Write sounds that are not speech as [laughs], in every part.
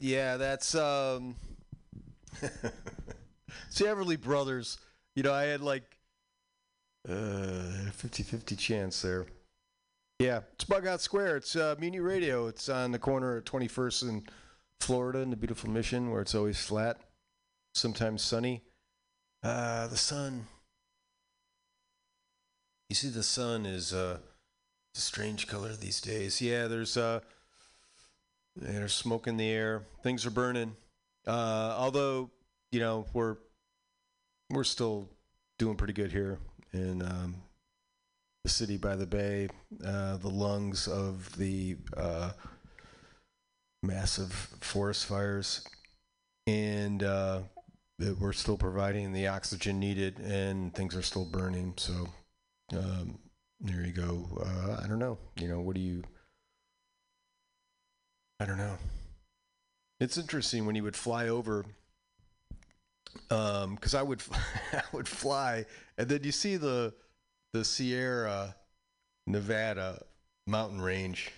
Yeah, that's um [laughs] See Everly Brothers. You know, I had like uh 50-50 chance there. Yeah, it's Bug Out Square. It's uh Mutiny Radio. It's on the corner of 21st and Florida in the beautiful Mission where it's always flat, sometimes sunny. Uh the sun You see the sun is uh a strange color these days. Yeah, there's uh there's smoke in the air. Things are burning. Uh, although, you know, we're we're still doing pretty good here in um, the city by the bay, uh, the lungs of the uh, massive forest fires, and uh, we're still providing the oxygen needed, and things are still burning. So um, there you go. Uh, I don't know. You know, what do you? I don't know. It's interesting when you would fly over, because I would [laughs] I would fly, and then you see the the Sierra Nevada mountain range,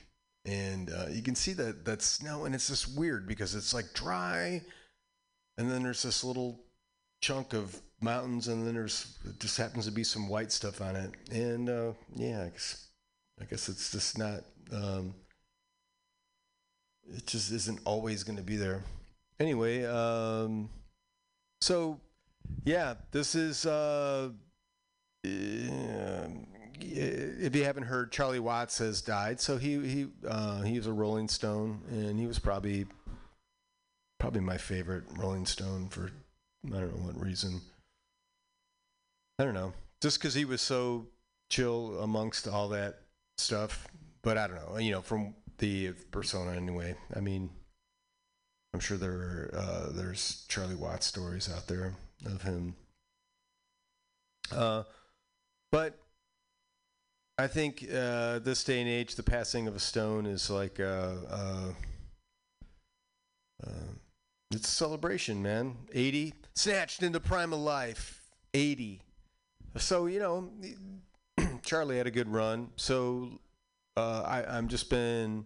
and uh, you can see that that snow, and it's just weird because it's like dry, and then there's this little chunk of mountains, and then there's just happens to be some white stuff on it, and uh, yeah, I guess, I guess it's just not. Um, it just isn't always going to be there. Anyway, um, so yeah, this is. Uh, if you haven't heard, Charlie Watts has died. So he he uh, he was a Rolling Stone, and he was probably probably my favorite Rolling Stone for I don't know what reason. I don't know, just because he was so chill amongst all that stuff. But I don't know, you know, from the persona anyway. I mean, I'm sure there are, uh, there's Charlie Watts stories out there of him. Uh, but I think uh, this day and age, the passing of a stone is like uh, uh, uh, it's a celebration, man. 80, snatched into prime of life. 80. So you know, [clears throat] Charlie had a good run. So uh, I, I'm just been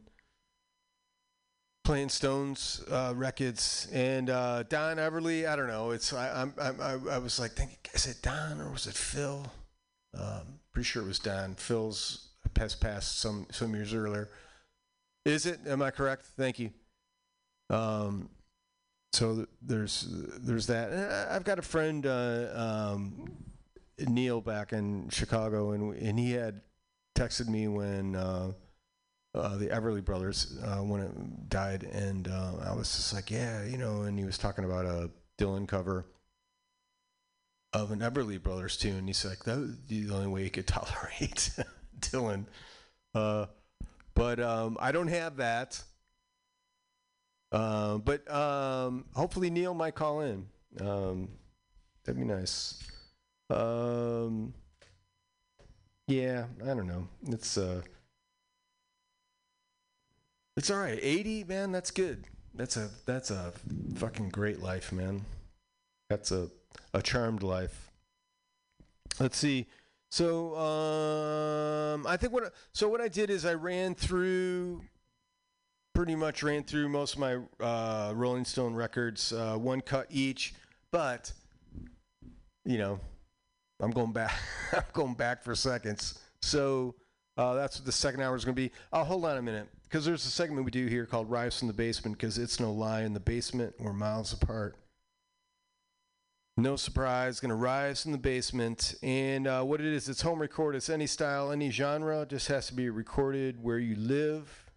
playing Stones uh, records and uh, Don Everly. I don't know. It's I, I'm, I, I was like thinking, is it Don or was it Phil? Um, pretty sure it was Don. Phil's has passed some some years earlier. Is it? Am I correct? Thank you. Um, so th- there's there's that. And I- I've got a friend uh, um, Neil back in Chicago, and and he had texted me when uh, uh, the Everly Brothers uh, when it died, and uh, I was just like, yeah, you know. And he was talking about a Dylan cover of an Everly Brothers tune. He's like, that be the only way he could [laughs] tolerate [laughs] Dylan. Uh, but um, I don't have that. Uh, but um, hopefully Neil might call in. Um, that'd be nice. Um, yeah, I don't know. It's uh, it's all right. Eighty, man, that's good. That's a that's a fucking great life, man. That's a a charmed life. Let's see. So um, I think what so what I did is I ran through pretty much ran through most of my uh, Rolling Stone records, uh, one cut each. But you know, I'm going back. [laughs] I'm going back for seconds. So uh, that's what the second hour is going to be. Oh, hold on a minute, because there's a segment we do here called Rise from the Basement because it's no lie in the basement we're miles apart. No surprise, gonna rise from the basement, and uh, what it is, it's home record. It's any style, any genre. Just has to be recorded where you live.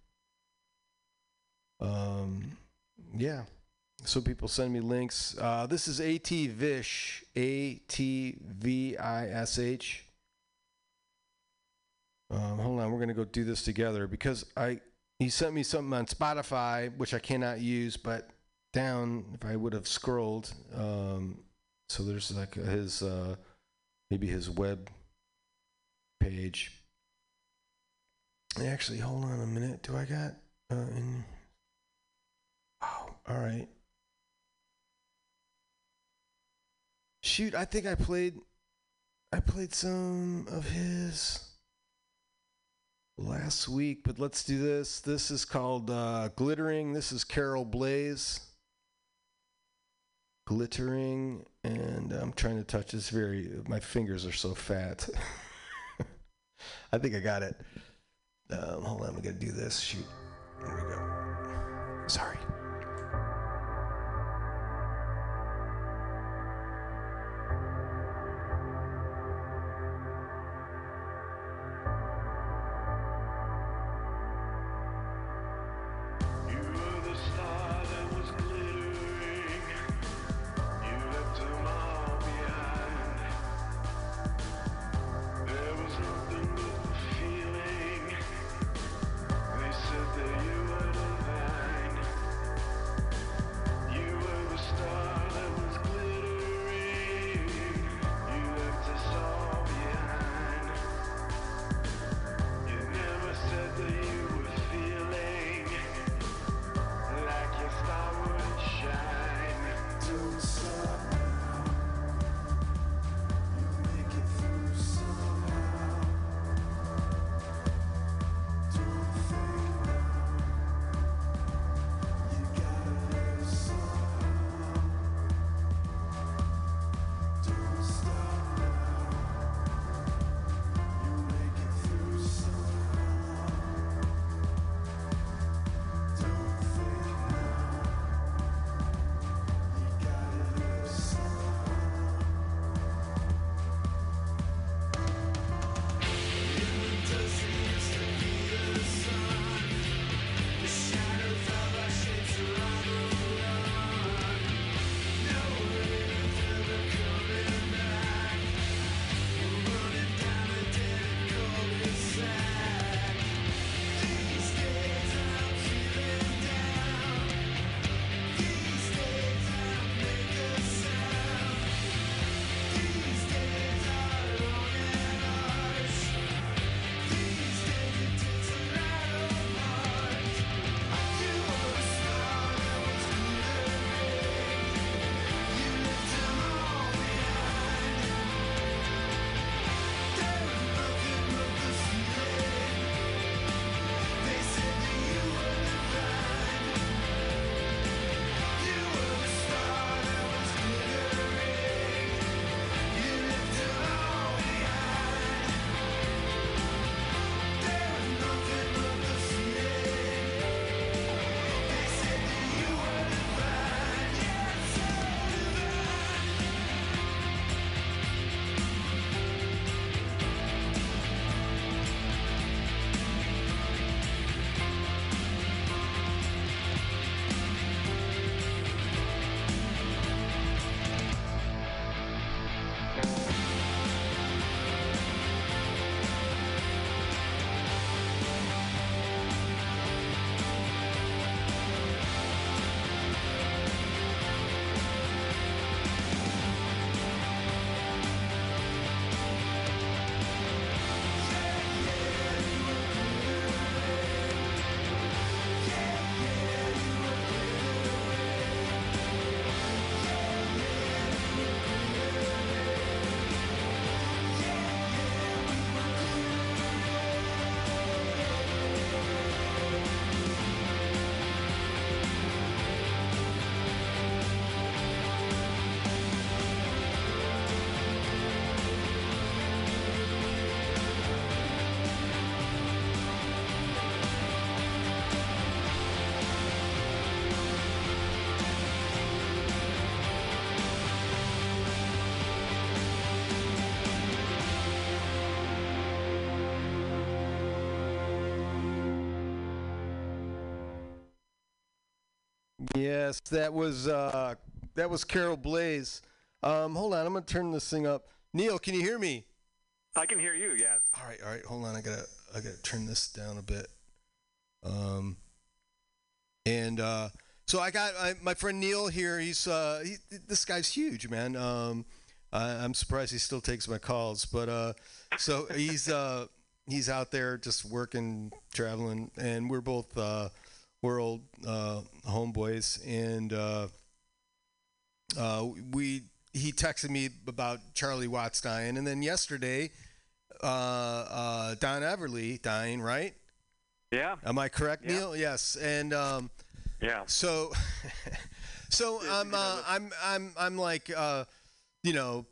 Um, yeah. So people send me links. Uh, this is At Vish, A T V I S H. Um, hold on, we're gonna go do this together because I he sent me something on Spotify which I cannot use, but down if I would have scrolled, um, so there's like his uh, maybe his web page. Actually, hold on a minute. Do I got uh, in? Oh, all right. Shoot, I think I played. I played some of his last week, but let's do this. This is called uh, Glittering. This is Carol Blaze. Glittering, and I'm trying to touch this very. My fingers are so fat. [laughs] I think I got it. Um, hold on, we gotta do this. Shoot. There we go. Sorry. Yes, that was uh, that was Carol Blaze. Um, hold on, I'm gonna turn this thing up. Neil, can you hear me? I can hear you. Yes. All right, all right. Hold on, I gotta I gotta turn this down a bit. Um, and uh, so I got I, my friend Neil here. He's uh, he, this guy's huge, man. Um, I, I'm surprised he still takes my calls, but uh, so he's uh, he's out there just working, traveling, and we're both uh, we're old uh, homeboys, and uh, uh, we he texted me about Charlie Watts dying, and then yesterday, uh, uh, Don Everly dying, right? Yeah. Am I correct, Yeah. Neil? Yes, and um, Yeah. so, [laughs] so I'm, uh, I'm, I'm, I'm like, uh, you know,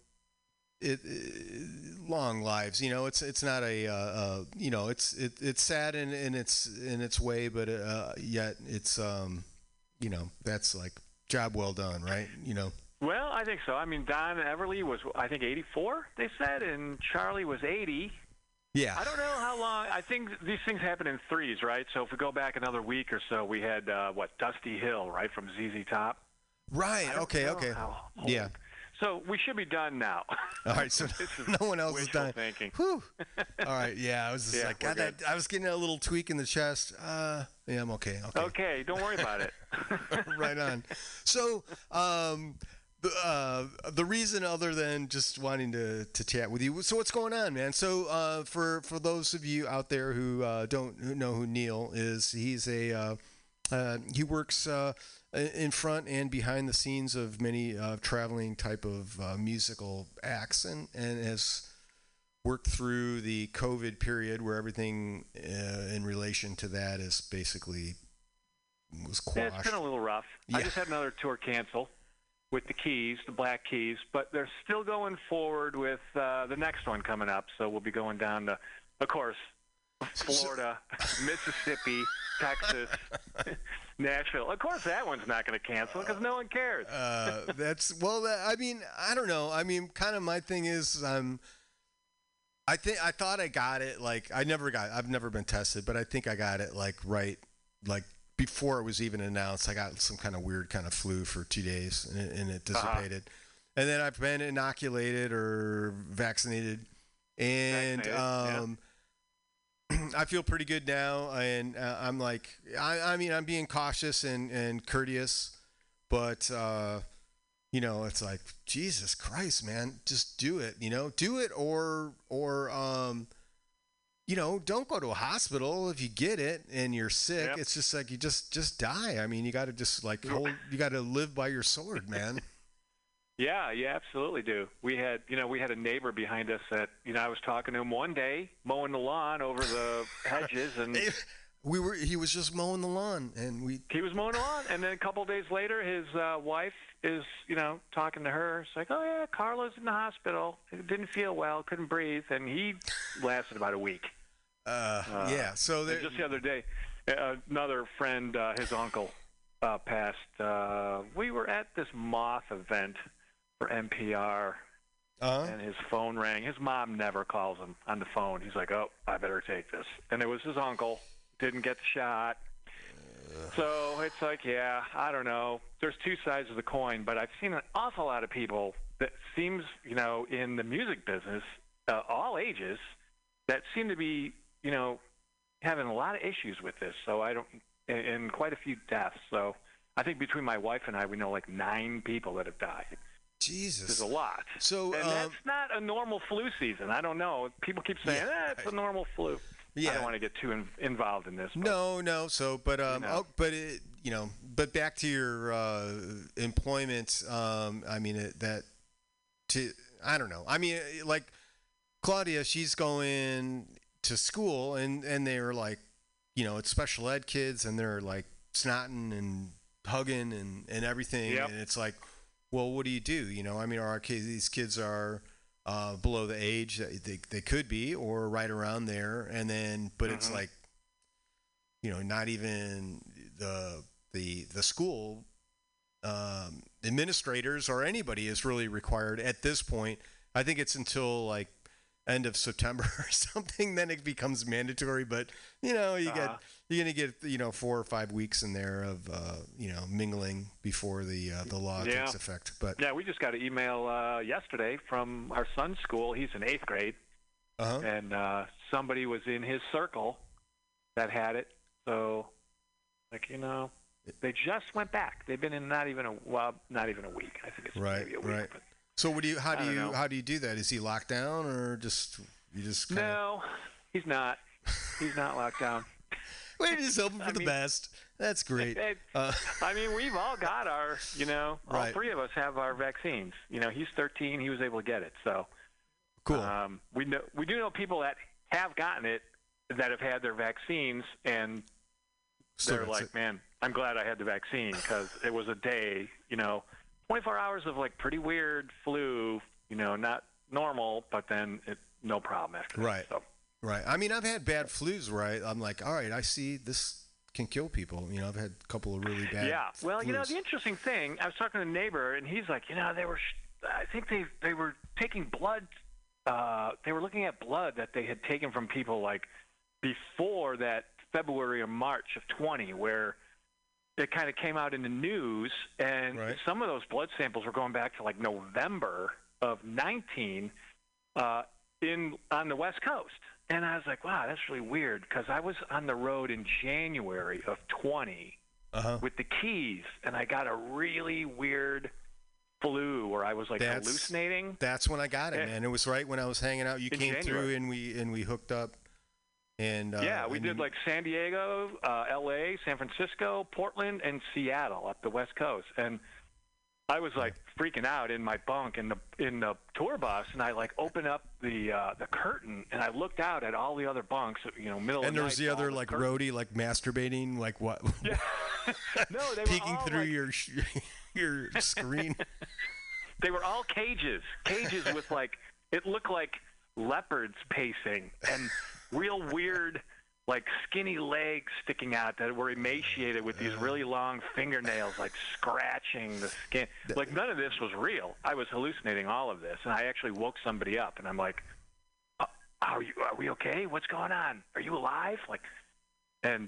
it, it, long lives. You know, it's, it's not a, uh, uh, you know, it's, it, it's sad in, in its, in its way, but uh, yet it's, um, you know, that's like job well done, right? You know. Well, I think so. I mean, Don Everly was, I think, 84. They said, and Charlie was 80. Yeah. I don't know how long. I think these things happen in threes, right? So if we go back another week or so, we had uh, what Dusty Hill, right, from ZZ Top. Right. Okay. Okay. Yeah. So we should be done now. [laughs] All right. So no one else is done. thinking. Whew. [laughs] All right. Yeah. I was just Yeah, like, God, that. I was getting a little tweak in the chest. Uh, yeah, I'm okay. Okay. Okay, don't worry about it. [laughs] right on. So, um, the uh, the reason other than just wanting to, to chat with you. So what's going on, man? So uh, for for those of you out there who uh, don't know who Neil is, he's a uh, uh, he works uh, in front and behind the scenes of many uh, traveling type of uh, musical acts, and and has worked through the COVID period where everything uh, in relation to that is basically was Yeah, quashed. it's been a little rough. I just had another tour cancel with the Keys, the Black Keys, but they're still going forward with uh, the next one coming up. So we'll be going down to, of course, Florida, Mississippi, Texas, [laughs] Nashville. Of course, that one's not going to cancel because no one cares. uh, that's well. I mean, I don't know. I mean, kind of my thing is, um, I think I thought I got it. Like I never got. I've never been tested, but I think I got it. Like right, like before it was even announced. I got some kind of weird kind of flu for two days, and it, and it Uh-huh. dissipated. And then I've been inoculated or vaccinated, and Vaccinated, um. [clears throat] I feel pretty good now, and uh, I'm like, I, I mean, I'm being cautious and, and courteous, but uh, you know, it's like Jesus Christ, man, just do it. You know, do it, or or um, you know, don't go to a hospital if you get it and you're sick. Yep. It's just like you just just die. I mean, you got to just like hold, you got to live by your sword, man. [laughs] Yeah, you absolutely do. We had, you know, we had a neighbor behind us that, you know, I was talking to him one day mowing the lawn over the [laughs] hedges, and we were he was just mowing the lawn, and we he was mowing the lawn. And then a couple of days later, his uh, wife is, you know, talking to her. It's like, oh yeah, Carla's in the hospital. Didn't feel well, couldn't breathe, and he lasted about a week. uh, Uh, yeah. So there, just the other day, another friend, uh, his uncle, uh, passed. Uh, we were at this moth event for NPR, uh, and his phone rang. His mom never calls him on the phone. He's like, "Oh, I better take this." And it was his uncle. Didn't get the shot. So it's like, yeah, I don't know. There's two sides of the coin, but I've seen an awful lot of people that seems, you know, in the music business, uh, all ages, that seem to be, you know, having a lot of issues with this. So I don't, and, and quite a few deaths. So I think between my wife and I, we know like nine people that have died. Jesus. There's a lot. So And um, that's not a normal flu season. I don't know. People keep saying, Yeah. eh, it's a normal flu. Yeah. I don't want to get too in, involved in this. But No, no. So, but um, know. oh, but it, you know, but back to your uh, employment. Um, I mean it, that. To I don't know. I mean, like Claudia, she's going to school, and and they're like, you know, it's special ed kids, and they're like snotting and hugging and and everything, Yep. and it's like, well, what do you do? You know, I mean, our kids, these kids are. Uh, below the age that they, they could be, or right around there, and then, but it's Mhm. like you know, not even the the the school um, administrators or anybody is really required at this point. I think it's until like end of September [laughs] or something, then it becomes mandatory. But you know, you Uh-huh. get you're gonna get you know four or five weeks in there of uh, you know mingling before the uh, the law Yeah. takes effect. But Yeah, we just got an email uh, yesterday from our son's school. He's in eighth grade, uh-huh. and uh, somebody was in his circle that had it. So, like you know, they just went back. They've been in not even a well, not even a week. I think it's Right, maybe a week. right. But so what do you how do you know. how do you do that? Is he locked down or just you just kinda, no, he's not. He's not locked down. [laughs] We're just hoping for I the mean- best. That's great. It- Uh, I mean, we've all got our, you know, all Right. three of us have our vaccines. You know, he's 13. He was able to get it. So cool. um, we know we do know people that have gotten it that have had their vaccines and Still they're like, sick. man, I'm glad I had the vaccine because it was a day, you know, 24 hours of like pretty weird flu, you know, not normal, but then it no problem after that. Right. So Right. I mean, I've had bad flus right? I'm like, all right, I see this can kill people. You know, I've had a couple of really bad. Yeah. Well, you know, the interesting thing, I was talking to a neighbor, and he's like, you know, they were, sh- I think they they were taking blood. Uh, they were looking at blood that they had taken from people like before that February or March of 20, where it kind of came out in the news, and Right. some of those blood samples were going back to like November of 19 uh, in on the West Coast. And I was like, wow, that's really weird because I was on the road in January of 20 Uh-huh. with the keys, and I got a really weird flu where I was like That's- hallucinating. That's when I got it, and, man. It was right when I was hanging out. You came through and we and we hooked up. And uh, yeah, we and did like San Diego, uh, L.A., San Francisco, Portland, and Seattle up the West Coast, and I was like freaking out in my bunk in the in the tour bus, and I like opened up the uh, the curtain and I looked out at all the other bunks, you know, middle And there the was the other like curtains- roadie like masturbating, like what? [laughs] Yeah. [laughs] no, they were peeking all, through like, your sh- [laughs] your screen. They were all cages, cages with like it looked like leopards pacing and real weird, like skinny legs sticking out that were emaciated with these really long fingernails, like scratching the skin. Like none of this was real. I was hallucinating all of this, and I actually woke somebody up, and I'm like, uh, "Are you? Are we okay? What's going on? Are you alive?" Like, and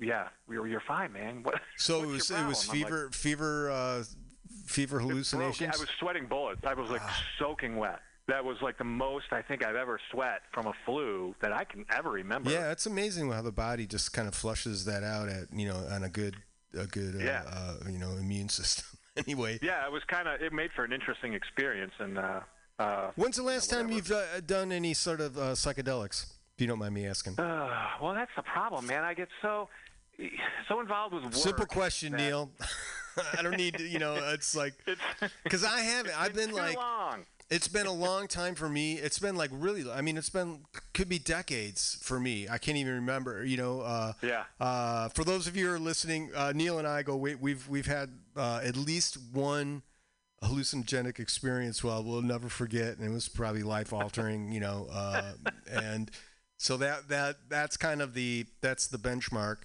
yeah, we were, you're fine, man. What? So it was it was problem?" I'm like, fever fever uh, fever hallucinations. I was sweating bullets. I was like Ah. soaking wet. That was like the most I think I've ever sweat from a flu that I can ever remember. Yeah, it's amazing how the body just kind of flushes that out at you know on a good a good uh, Yeah. uh, you know immune [laughs] system. anyway, Yeah, it was kind of it made for an interesting experience and uh uh when's the last time you've uh, done any sort of uh, psychedelics? If you don't mind me asking. uh, well that's the problem, man. I get so so involved with work. Simple question, that- Neil. [laughs] I don't need to, you know, it's like [laughs] because I haven't. I've been like, long. It's been a long time for me. It's been like really. I mean, it's been could be decades for me. I can't even remember. You know. Uh, Yeah. Uh, for those of you who are listening, uh, Neil and I go. We, we've we've had uh, at least one hallucinogenic experience. Well, we'll never forget, and it was probably life altering. You know, uh, and so that that that's kind of the that's the benchmark.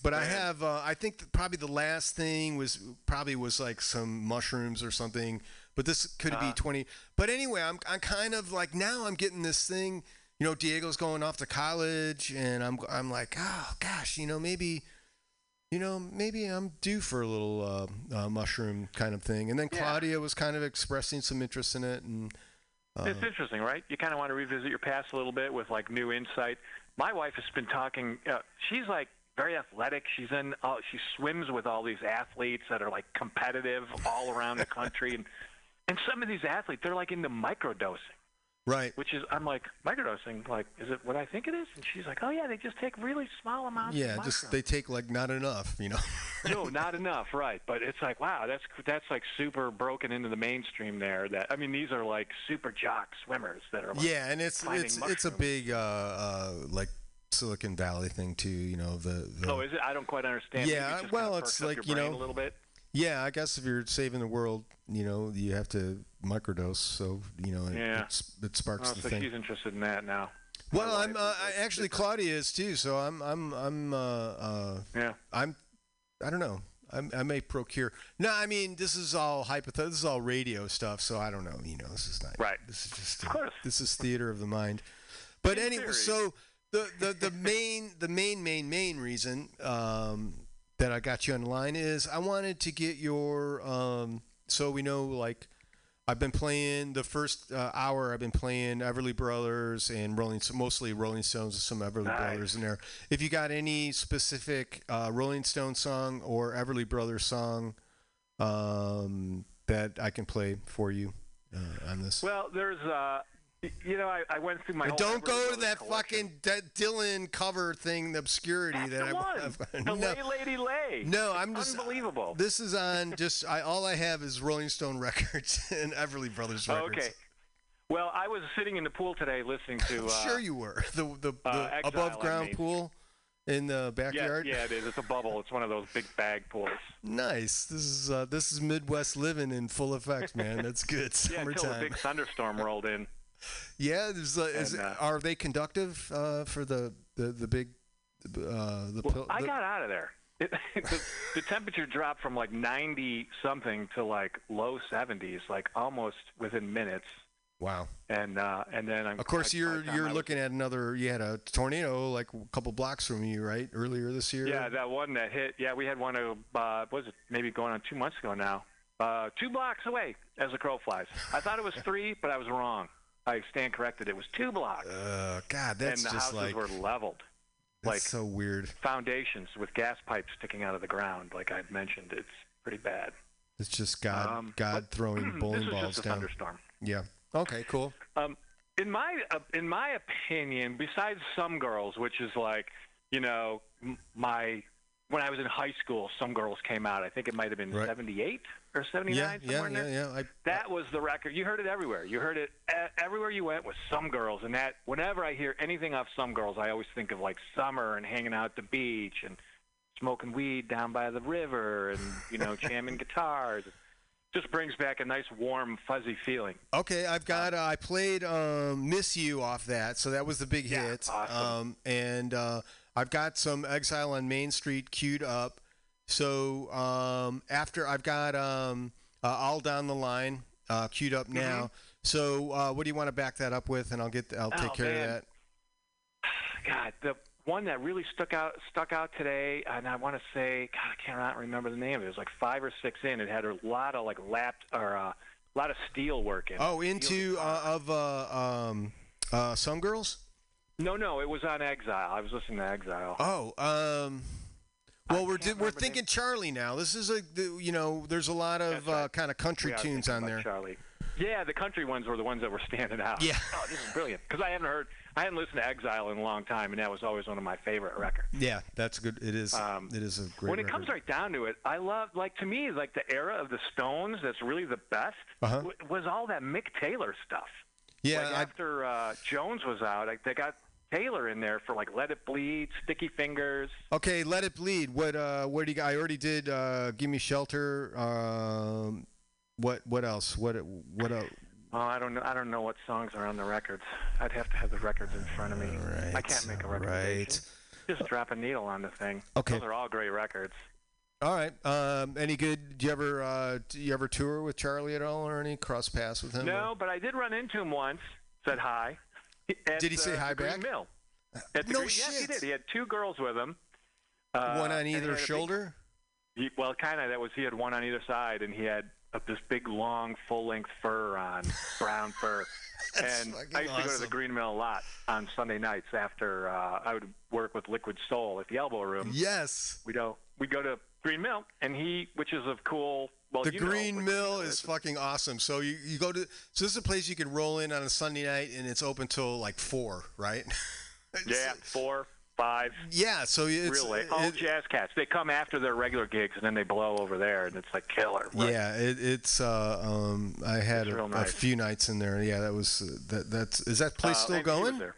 But I have, uh, I think probably the last thing was probably was like some mushrooms or something. But this could be 20. But anyway, I'm, I'm kind of like now I'm getting this thing. You know, Diego's going off to college, and I'm I'm like, oh gosh, you know, maybe, you know, maybe I'm due for a little uh, uh, mushroom kind of thing. And then Yeah. Claudia was kind of expressing some interest in it, and uh, It's interesting, right? You kind of want to revisit your past a little bit with like new insight. My wife has been talking. Uh, she's like very athletic. She's in. Uh, she swims with all these athletes that are like competitive all around the country, [laughs] and and some of these athletes they're like into microdosing, right. which is I'm like microdosing. Like, is it what I think it is? And she's like, oh yeah, they just take really small amounts. Yeah, just they take like not enough, you know. [laughs] no, not enough, right? But it's like, wow, that's that's like super broken into the mainstream there. That I mean, these are like super jock swimmers that are like, Yeah, and it's it's it's a big uh, uh, like Silicon Valley thing too. You know the, the Oh, is it? I don't quite understand. Yeah, well, it's like, you know, a little bit. Yeah. I guess if you're saving the world, you know, you have to microdose. So you know, it, Yeah. it's, it sparks Oh, the so thing. she's interested in that now. Well, I'm uh, is, I, like, actually. Claudia is too. So I'm I'm I'm uh, uh, Yeah. I'm I don't know. I'm, I may procure. No, I mean this is all hypothetical. This is all radio stuff, so I don't know. You know, this is not Right. This is just Of course. this is theater of the mind. But In anyway, theory. so the, the the main the main main main reason um, that I got you on the line is I wanted to get your um, so we know like I've been playing the first uh, hour. I've been playing Everly Brothers and Rolling, mostly Rolling Stones and some Everly Nice. Brothers in there. If you got any specific uh, Rolling Stone song or Everly Brothers song um, that I can play for you uh, on this. Well, there's uh, you know, I, I went through my. Whole don't go to that collection. fucking that Dylan cover thing, the obscurity That's that the I one. have. The [laughs] no, Lay Lady Lay. no, It's I'm just unbelievable. This is on just I all I have is Rolling Stone records [laughs] and Everly Brothers Oh, records. okay. Well, I was sitting in the pool today listening to. [laughs] Uh, sure you were the the, the uh, above ground pool in the backyard. yeah, yeah, it is. It's a bubble. It's one of those big bag pools. Nice. This is uh, this is Midwest living in full effect, man. That's good. Yeah, until Summertime. big thunderstorm rolled in. Yeah, there's, uh, is, And, uh, are they conductive uh, for the the the big uh, the, Well, pil- I got out of there. [laughs] It, the, the temperature dropped from like 90 something to like low 70s, like almost within minutes. wow. And uh, and then I'm, Of course, I- you're the you're was- looking at another. You had a tornado like a couple blocks from you, right? Earlier this year. Yeah, that one that hit. Yeah, we had one. Uh, uh, was it maybe going on two months ago now? Uh, two blocks away, as the crow flies. I thought it was three, but I was wrong. I stand corrected. It was two blocks, Uh, God, that's and the just houses like were leveled, that's like so weird. foundations with gas pipes sticking out of the ground. Like I've mentioned, it's pretty bad. It's just God Um, God [clears throat] throwing bowling this balls just a down. thunderstorm. Yeah. Okay. Cool. Um, in my uh, in my opinion, besides some girls, which is like, you know, m- my when I was in high school, some girls came out. I think it might have been Right. 78 or 79. Yeah. somewhere Yeah. in Yeah. there. Yeah. I, That was the record. You heard it everywhere. You heard it everywhere you went with some girls, and that whenever I hear anything off some girls, I always think of like summer and hanging out at the beach and smoking weed down by the river and you know jamming [laughs] guitars. Just brings back a nice warm fuzzy feeling. Okay, I've got. Uh, I played um, "Miss You" off that, so that was the big Yeah, hit. awesome. Um, and uh, I've got some "Exile on Main Street" queued up. So um, after I've got um, uh, "All Down the Line" uh, queued up now. So uh, what do you want to back that up with? And I'll get. I'll take Mm-hmm. Oh, care man. of that. God, the one that really stuck out stuck out today, and I want to say, God, I cannot remember the name of it. It was like five or six in. It had a lot of like lapped or a lot of steel work in. it. Oh, into uh, of uh, um, uh, some girls. no, no, it was on Exile. I was listening to Exile. Oh, um, I well, we're can't di- we're thinking. Charlie now. This is a you know, there's a lot of right. uh, kind of country are tunes on there. Charlie. Yeah, the country ones were the ones that were standing out. Yeah. Oh, this is brilliant. Because I haven't heard, I hadn't listened to Exile in a long time, and that was always one of my favorite records. Yeah, that's good. It is. Um, it is a great. when it comes right down to it, I love, like, to me, like the era of the Stones that's really the best Uh-huh. w- was all that Mick Taylor stuff. yeah, like I, after uh, Jones was out, like, they got Taylor in there for like Let It Bleed, Sticky Fingers. okay. Let it bleed. What? Uh, what do you? I already did. Uh, Give me shelter. Um, what? What else? What? What? Uh, Oh, I don't know. I don't know what songs are on the records. I'd have to have the records in front of me. I can't make a right. recommendation. Just drop a needle on the thing. Okay. Those are all great records. all right. Um, any good? Do you ever? Uh, do you ever tour with Charlie at all, or any cross paths with him? No, but I did run into him once. Said hi. At, Did he say uh, hi back? Mill. At the No Green, Yes, he did. He had two girls with him. Uh, One on either a big- shoulder. He, well, kind of. That was he had one on either side, and he had uh, this big, long, full-length fur on, brown fur. [laughs] That's and I used to go to the. Green Mill a lot on Sunday nights after uh, I would work with Liquid Soul at the Elbow Room. Yes. We go we go to Green Mill, and he, which is a cool. Well, The you know, Green Mill is fucking awesome. So you, you go to so this is a place you can roll in on a Sunday night and it's open till like four, right? [laughs] Yeah, four, five, Yeah. So it's real late. All it- jazz cats. They come after their regular gigs, and then they blow over there, and it's like killer. Right? Yeah, it, it's. Uh, um, I had a, real a few nights in there. Yeah, that was uh, that. That's is that place Uh, still and he was going?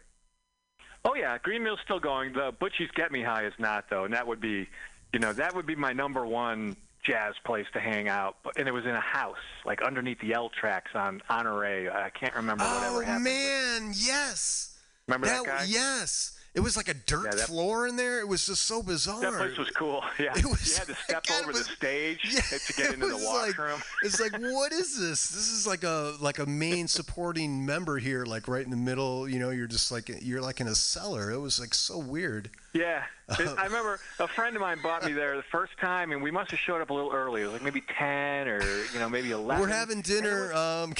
Oh yeah, Green Mill's still going. The Butchie's Get Me High is not though, and that would be, you know, that would be my number one jazz place to hang out. And it was in a house, like underneath the L tracks on Honore. I can't remember whatever Oh happened. Oh man, yes. Remember that, guy? Yes. It was like a dirt Yeah, that- floor in there. It was just so bizarre. That place was cool. [laughs] Yeah, It was- you had to step God, over was- the stage Yeah, to get [laughs] into the was like- washroom. It's like, what is this? This is like a like a main supporting member here, like right in the middle. You know, you're just like you're like in a cellar. It was like so weird. Yeah, [laughs] I remember a friend of mine bought me there the first time, and we must have showed up a little early. It was like maybe ten or you know maybe eleven. We're having dinner. Um,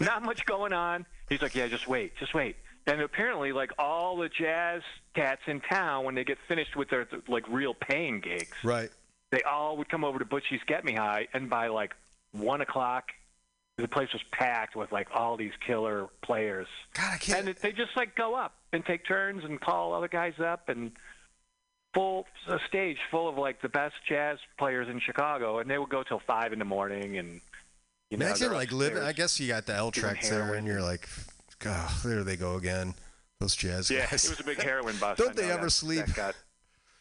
not much going on. He's like, yeah, just wait, just wait. And apparently, like all the jazz cats in town, when they get finished with their like real paying gigs, right. they all would come over to Butchie's Get Me High, and by like one o'clock, the place was packed with like all these killer players. God, I can't. And it, they just like go up and take turns and call other guys up and full a stage full of like the best jazz players in Chicago, and they would go till five in the morning and. You know, Imagine like living. I guess you got the L tracks there, and you're like, God, there they go again. Those jazz Yeah, guys. it was a big heroin bust. Don't they ever that- sleep? that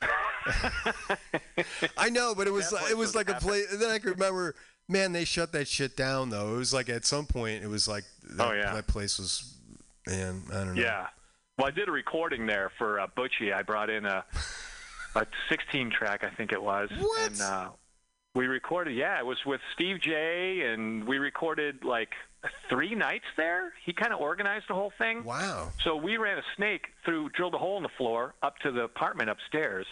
[laughs] I know, but it was it was like a epic. place. Then I can remember, man, they shut that shit down though. It was like at some point, it was like that, Oh, yeah. that place was, man, I don't know. Yeah. Well, I did a recording there for uh, Butchie. I brought in a a 16 track, I think it was. What? And uh, we recorded. Yeah, it was with Steve J, and we recorded like three nights there. He kind of organized the whole thing. Wow. So we ran a snake through, drilled a hole in the floor up to the apartment upstairs.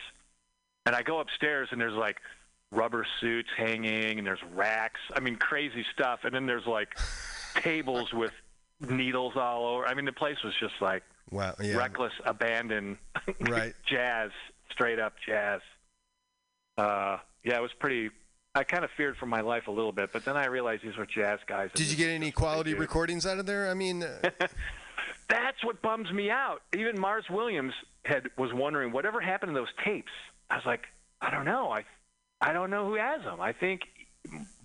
And I go upstairs and there's like rubber suits hanging and there's racks. I mean, crazy stuff. And then there's like tables with needles all over. I mean, the place was just like Wow. Yeah. reckless, abandoned [laughs] Right. jazz, straight up jazz. Uh, yeah, it was pretty. I kind of feared for my life a little bit, but then I realized these were jazz guys. Did you get any just what they quality recordings out of there? I mean, uh, [laughs] That's what bums me out. Even Mars Williams had was wondering whatever happened to those tapes. I was like, I don't know. I I don't know who has them. I think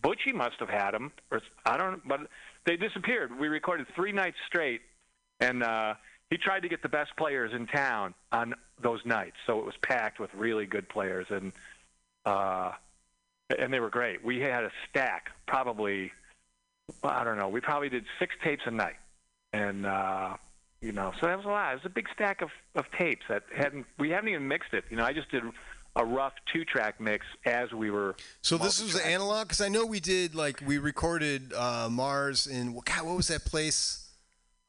Butchie must have had them, or I don't. But they disappeared. We recorded three nights straight, and uh, he tried to get the best players in town on those nights. So it was packed with really good players, and uh, and they were great. We had a stack, probably. I don't know. We probably did six tapes a night, and uh, you know, so that was a lot. It was a big stack of, of tapes that hadn't. We haven't even mixed it. You know, I just did a rough two-track mix as we were. so this was multi-tracking. analog because I know we did like we recorded uh, Mars in God, what was that place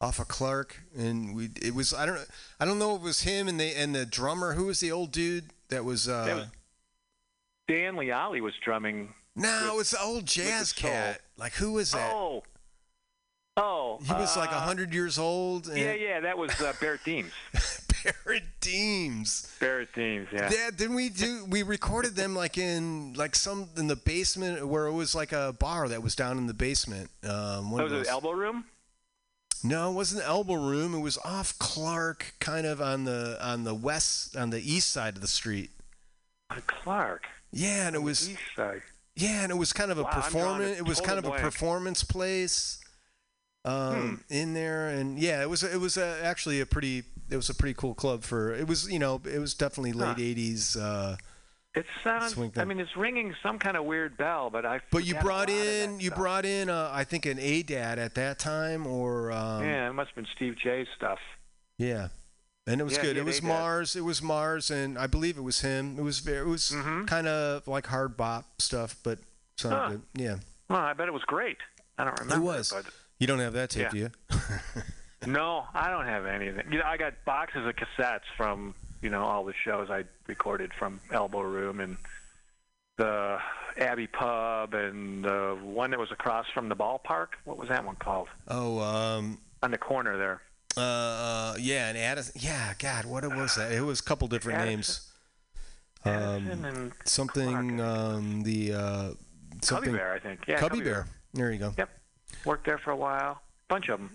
off of Clark? And we it was I don't know I don't know if it was him and the and the drummer who was the old dude that was. Uh, That was- Dan Leali was drumming. no, with- it's the old jazz cat. Like who was that? Oh, oh, he was like uh, hundred years old. And Yeah, yeah, that was uh, Barrett Deems. [laughs] Barrett Deems. Barrett Deems, yeah. Yeah, didn't we do? We recorded them like in like some in the basement where it was like a bar that was down in the basement. Um, one of was those. it Elbow Room. no, it wasn't the elbow room. It was off Clark, kind of on the on the west on the east side of the street. Uh, Clark. Yeah, and it was East side. yeah, and it was kind of a Wow, a performance. It was kind of a performance place um, in there, and yeah, it was it was uh actually a pretty it was a pretty cool club for it was you know it was definitely late Huh. '80s. Uh, It sounds. I mean, it's ringing some kind of weird bell, but I. But you a brought in you brought in uh, I think an A dad at that time or um, Yeah, it must have been Steve J's stuff. yeah. And it was Yeah, good. yeah, it was they did. Mars. It was Mars, and I believe it was him. It was very, it was Mhm. kind of like hard bop stuff, but sounded Huh. good. Yeah, Well, I bet it was great. I don't remember. It was. You don't have that tape, Yeah. do you? [laughs] no, I don't have anything. You know, I got boxes of cassettes from you know all the shows I recorded from Elbow Room and the Abbey Pub and the one that was across from the ballpark. What was that one called? oh, um, On the corner there. Uh, yeah, and Addison. Yeah, God, what it was that? It was a couple different names. Addison Um, something. Um, the uh, Cubby something. Bear, I think. Yeah, Cubby Bear. There you go. Yep. Worked there for a while. Bunch of them.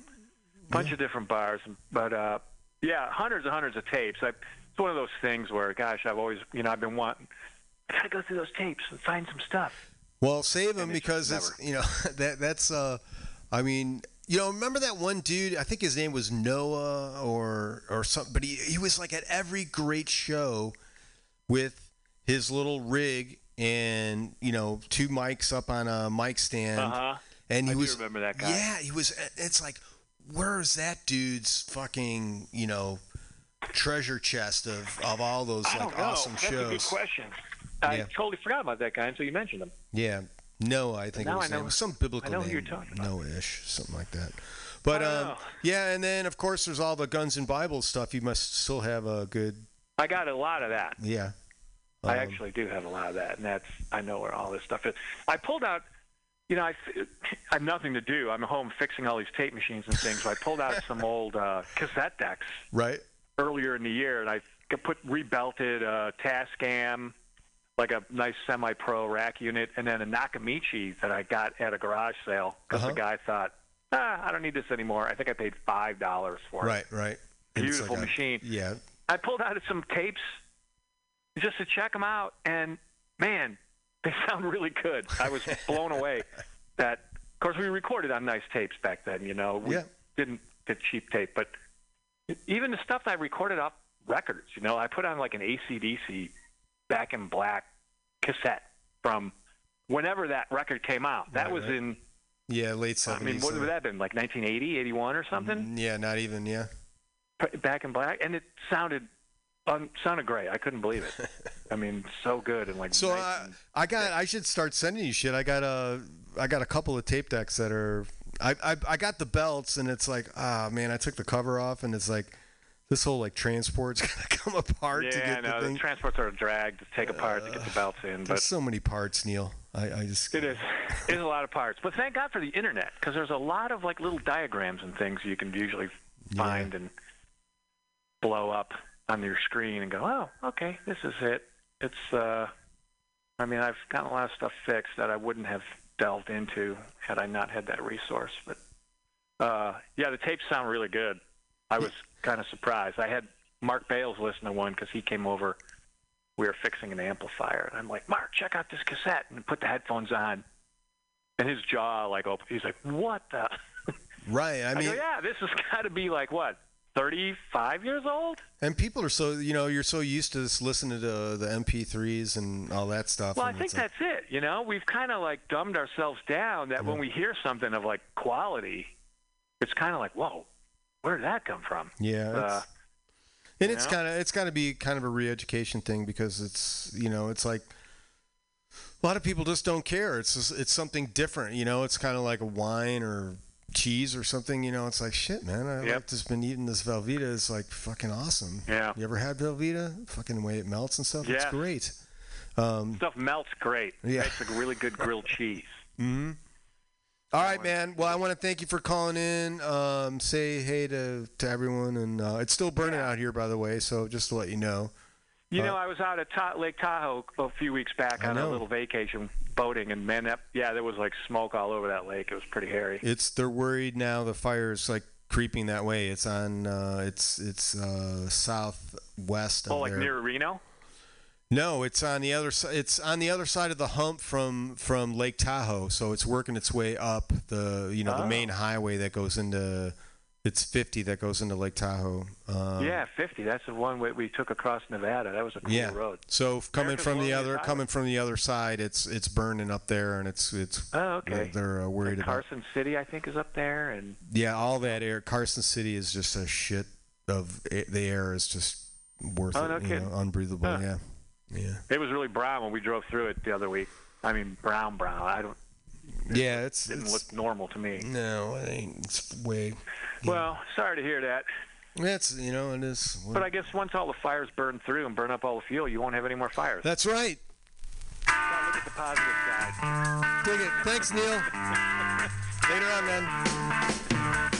Bunch of different bars. But uh, yeah, hundreds and hundreds of tapes. I, it's one of those things where, gosh, I've always, you know, I've been wanting. I gotta go through those tapes and find some stuff. Well, save them And it's because it's you know [laughs] that that's uh, I mean you know remember that one dude I think his name was Noah or or something but he he was like at every great show with his little rig and you know two mics up on a mic stand Uh-huh. and he I do was remember that guy. yeah he was it's like where's that dude's fucking you know treasure chest of, of all those I like don't know. awesome That's a good question. I Yeah. totally forgot about that guy until you mentioned him. Yeah, no, I think it was, I know- some biblical I know who name, you're talking about. no-ish, something like that. But I um, yeah, and then of course there's all the guns and Bibles stuff. You must still have a good I got a lot of that. yeah. I Um, actually do have a lot of that, and that's I know where all this stuff is. I pulled out, you know, I, [laughs] I have nothing to do. I'm home fixing all these tape machines and things. So I pulled out some [laughs] old uh, cassette decks right. earlier in the year, and I put rebelted uh, Tascam, like a nice semi-pro rack unit, and then a Nakamichi that I got at a garage sale because Uh-huh. the guy thought, ah, I don't need this anymore. I think I paid five dollars for it. Right, right. Beautiful like a- machine. Yeah. I pulled out some tapes just to check them out, and man, they [laughs] sound really good. I was blown away. [laughs] That, of course, we recorded on nice tapes back then. You know, we Yeah. didn't get cheap tape, but even the stuff that I recorded off records. You know, I put on like an ACDC Back in Black cassette from whenever that record came out. That Right, was right. in. Yeah, late 70s. I mean, what would that have been? Like 1980, 81, or something? Yeah, not even. Yeah. Back in Black, and it sounded um, sounded great. I couldn't believe it. [laughs] I mean, so good and like. So nice I, and- I got. I should start sending you shit. I got a. I got a couple of tape decks that are. I I, I got the belts, and it's like, ah, man, I took the cover off, and it's like, this whole like transport's [laughs] gonna come apart to yeah, get I know. the The, thing. transports are a drag to take apart to get the belts in, but There's so many parts, Neil. I, I just. it is it is a lot of parts. But thank God for the internet because there's a lot of like little diagrams and things you can usually find and blow up on your screen and go, oh, okay, this is it. It's. uh I mean, I've gotten a lot of stuff fixed that I wouldn't have delved into had I not had that resource. But uh, yeah, the tapes sound really good. I was kind of surprised. I had Mark Bales listen to one because he came over. We were fixing an amplifier, and I'm like, Mark, check out this cassette, and put the headphones on. And his jaw like opened. He's like, "What the?" [laughs] Right. I I, mean, go, "Yeah, this has [laughs] got to be like what, 35 years old?" and people are so you know you're so used to this listening to the MP3s and all that stuff. Well, I think like- that's it. You know, we've kind of like dumbed ourselves down. That when we hear something of like quality, it's kind of like, "Whoa, where did that come from?" Yeah. Uh, and it's kind of it's got to be kind of a re-education thing because it's you know it's like a lot of people just don't care. It's just, it's something different. You know, it's kind of like a wine or cheese or something. You know, it's like shit, man. I Yep. like just been eating this Velveeta. It's like fucking awesome. Yeah. You ever had Velveeta? Fucking the way it melts and stuff. Yeah. It's great. Um, Stuff melts great. Yeah. Makes a really good grilled cheese. hmm All right, man. Well, I want to thank you for calling in. Um, say hey to, to everyone, and uh, it's still burning out here, by the way. So just to let you know. You Uh, know, I was out at Ta- Lake Tahoe a few weeks back on a little vacation boating, and man, that yeah, there was like smoke all over that lake. It was pretty hairy. It's they're worried now. The fire is like creeping that way. It's on. Uh, it's it's uh, southwest. Oh, like there. near Reno? No, it's on the other side. It's on the other side of the hump from from Lake Tahoe. So it's working its way up the you know the Oh. main highway that goes into. It's 50 that goes into Lake Tahoe. Um, yeah, 50. That's the one we, we took across Nevada. That was a cool Yeah. road. So coming America's from the other coming from the other side, it's it's burning up there, and it's it's. Oh, okay. They're, they're uh, worried about. Carson City, I think, is up there, and Yeah, all that air. Carson City is just a shit of a- the air is just worth Oh, it. no you know, unbreathable. Huh. Yeah, yeah, it was really brown when we drove through it the other week. I mean, brown, brown. I don't yeah. It's, didn't it's look normal to me. no, it ain't. It's way. Well, sorry to hear that. That's you know it is. But I guess once all the fires burn through and burn up all the fuel, you won't have any more fires. That's right. Gotta look at the positive side. Dig it. Thanks, Neil. [laughs] Later on, man.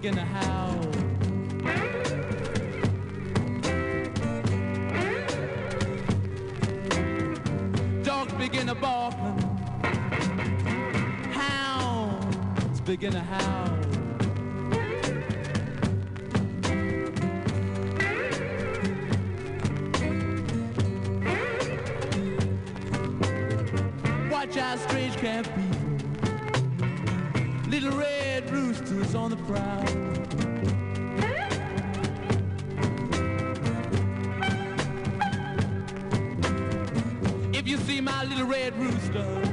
Begin to howl. Dogs begin to bark. Hounds begin to howl. my little red rooster.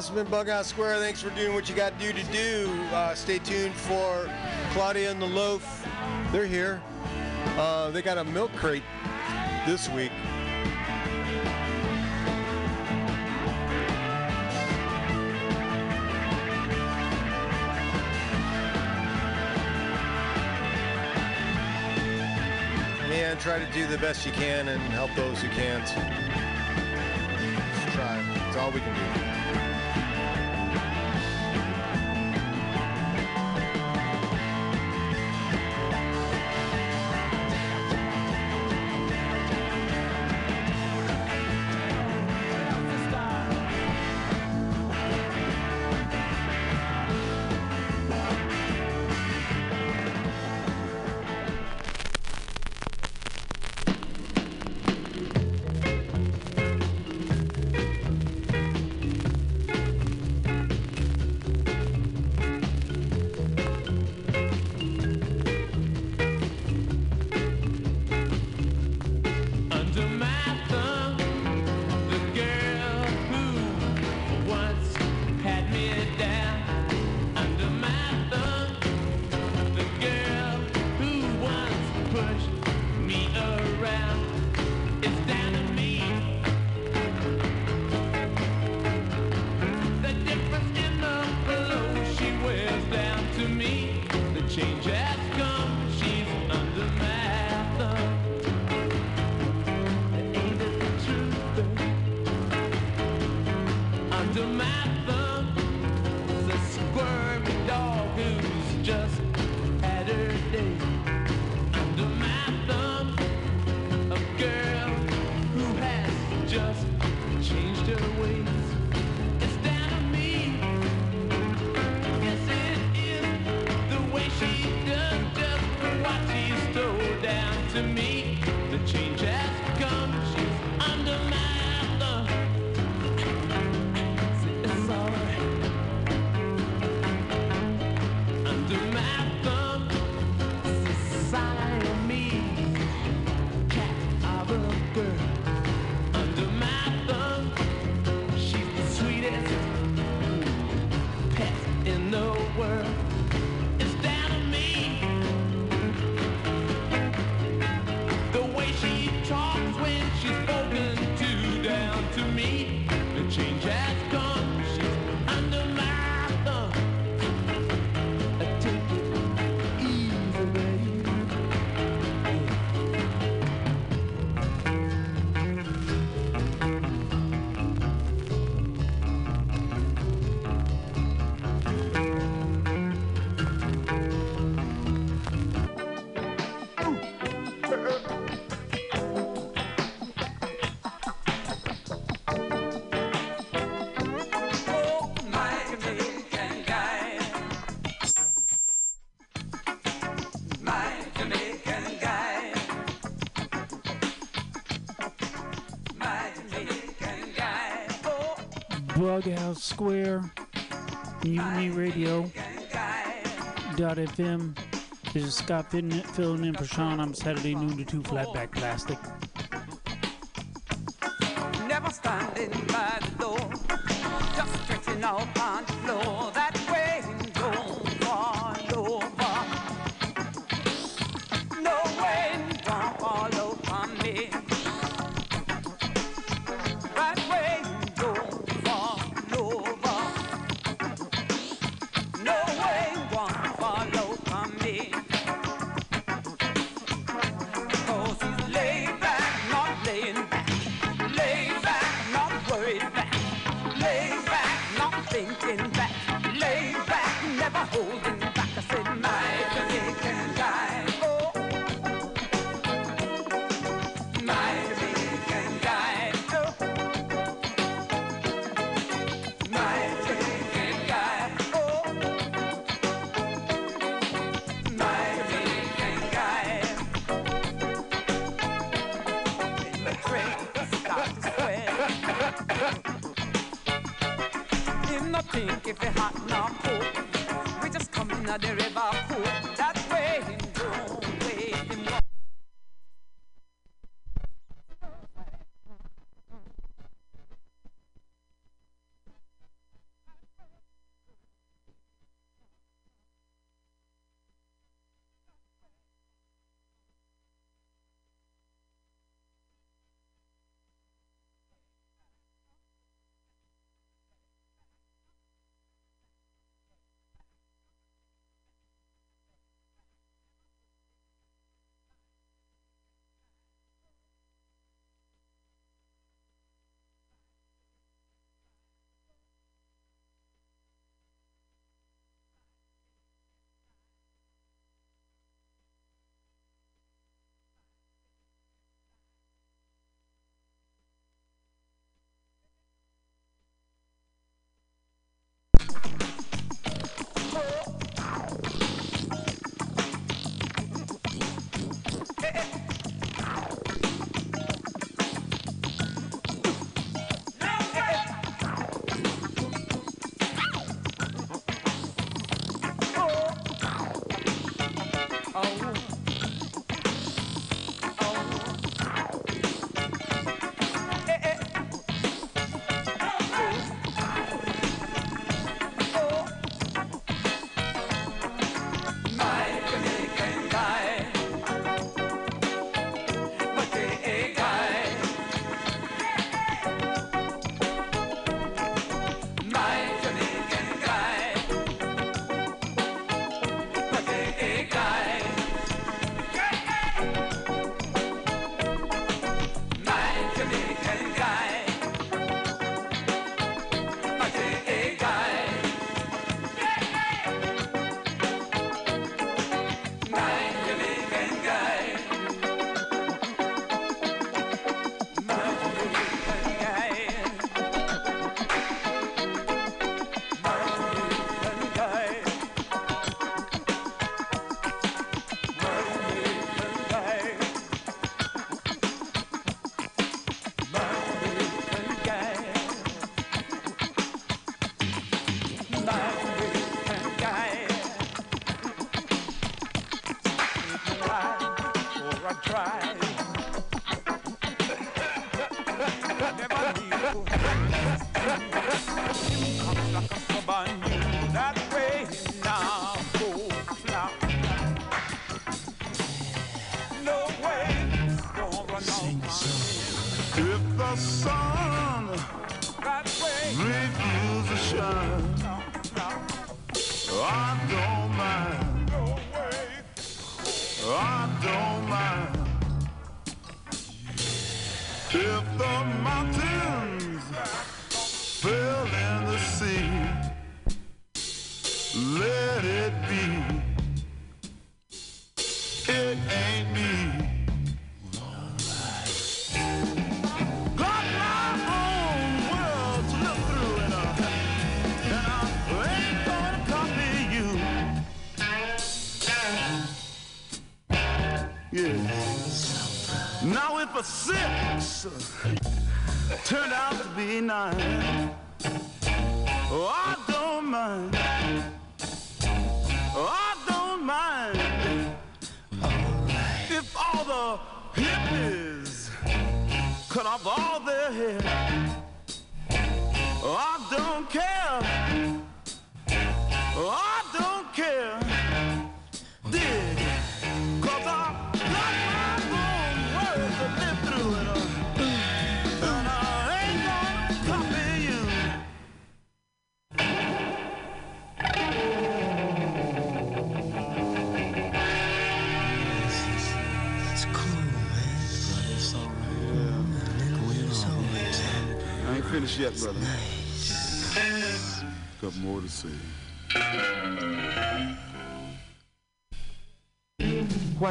This has been Bughouse Square. Thanks for doing what you got to do to do. Uh, stay tuned for Claudia and the Loaf. They're here. Uh, they got a milk crate this week. and try to do the best you can and help those who can't. Just try. It's all we can do. Bughouse Square, Mutiny Radio. Dot FM. This is Scott filling in for Sean. I'm Saturday noon to 2 flat back plastic.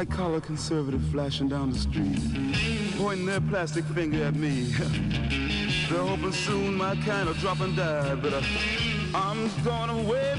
white-collar conservative flashing down the street, pointing their plastic finger at me. [laughs] They're hoping soon my kind will drop and die, but uh, I'm gonna wait.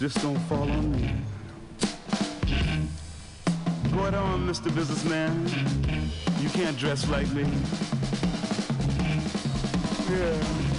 Just don't fall on me. Go it on, Mr. Businessman. You can't dress like me. Yeah.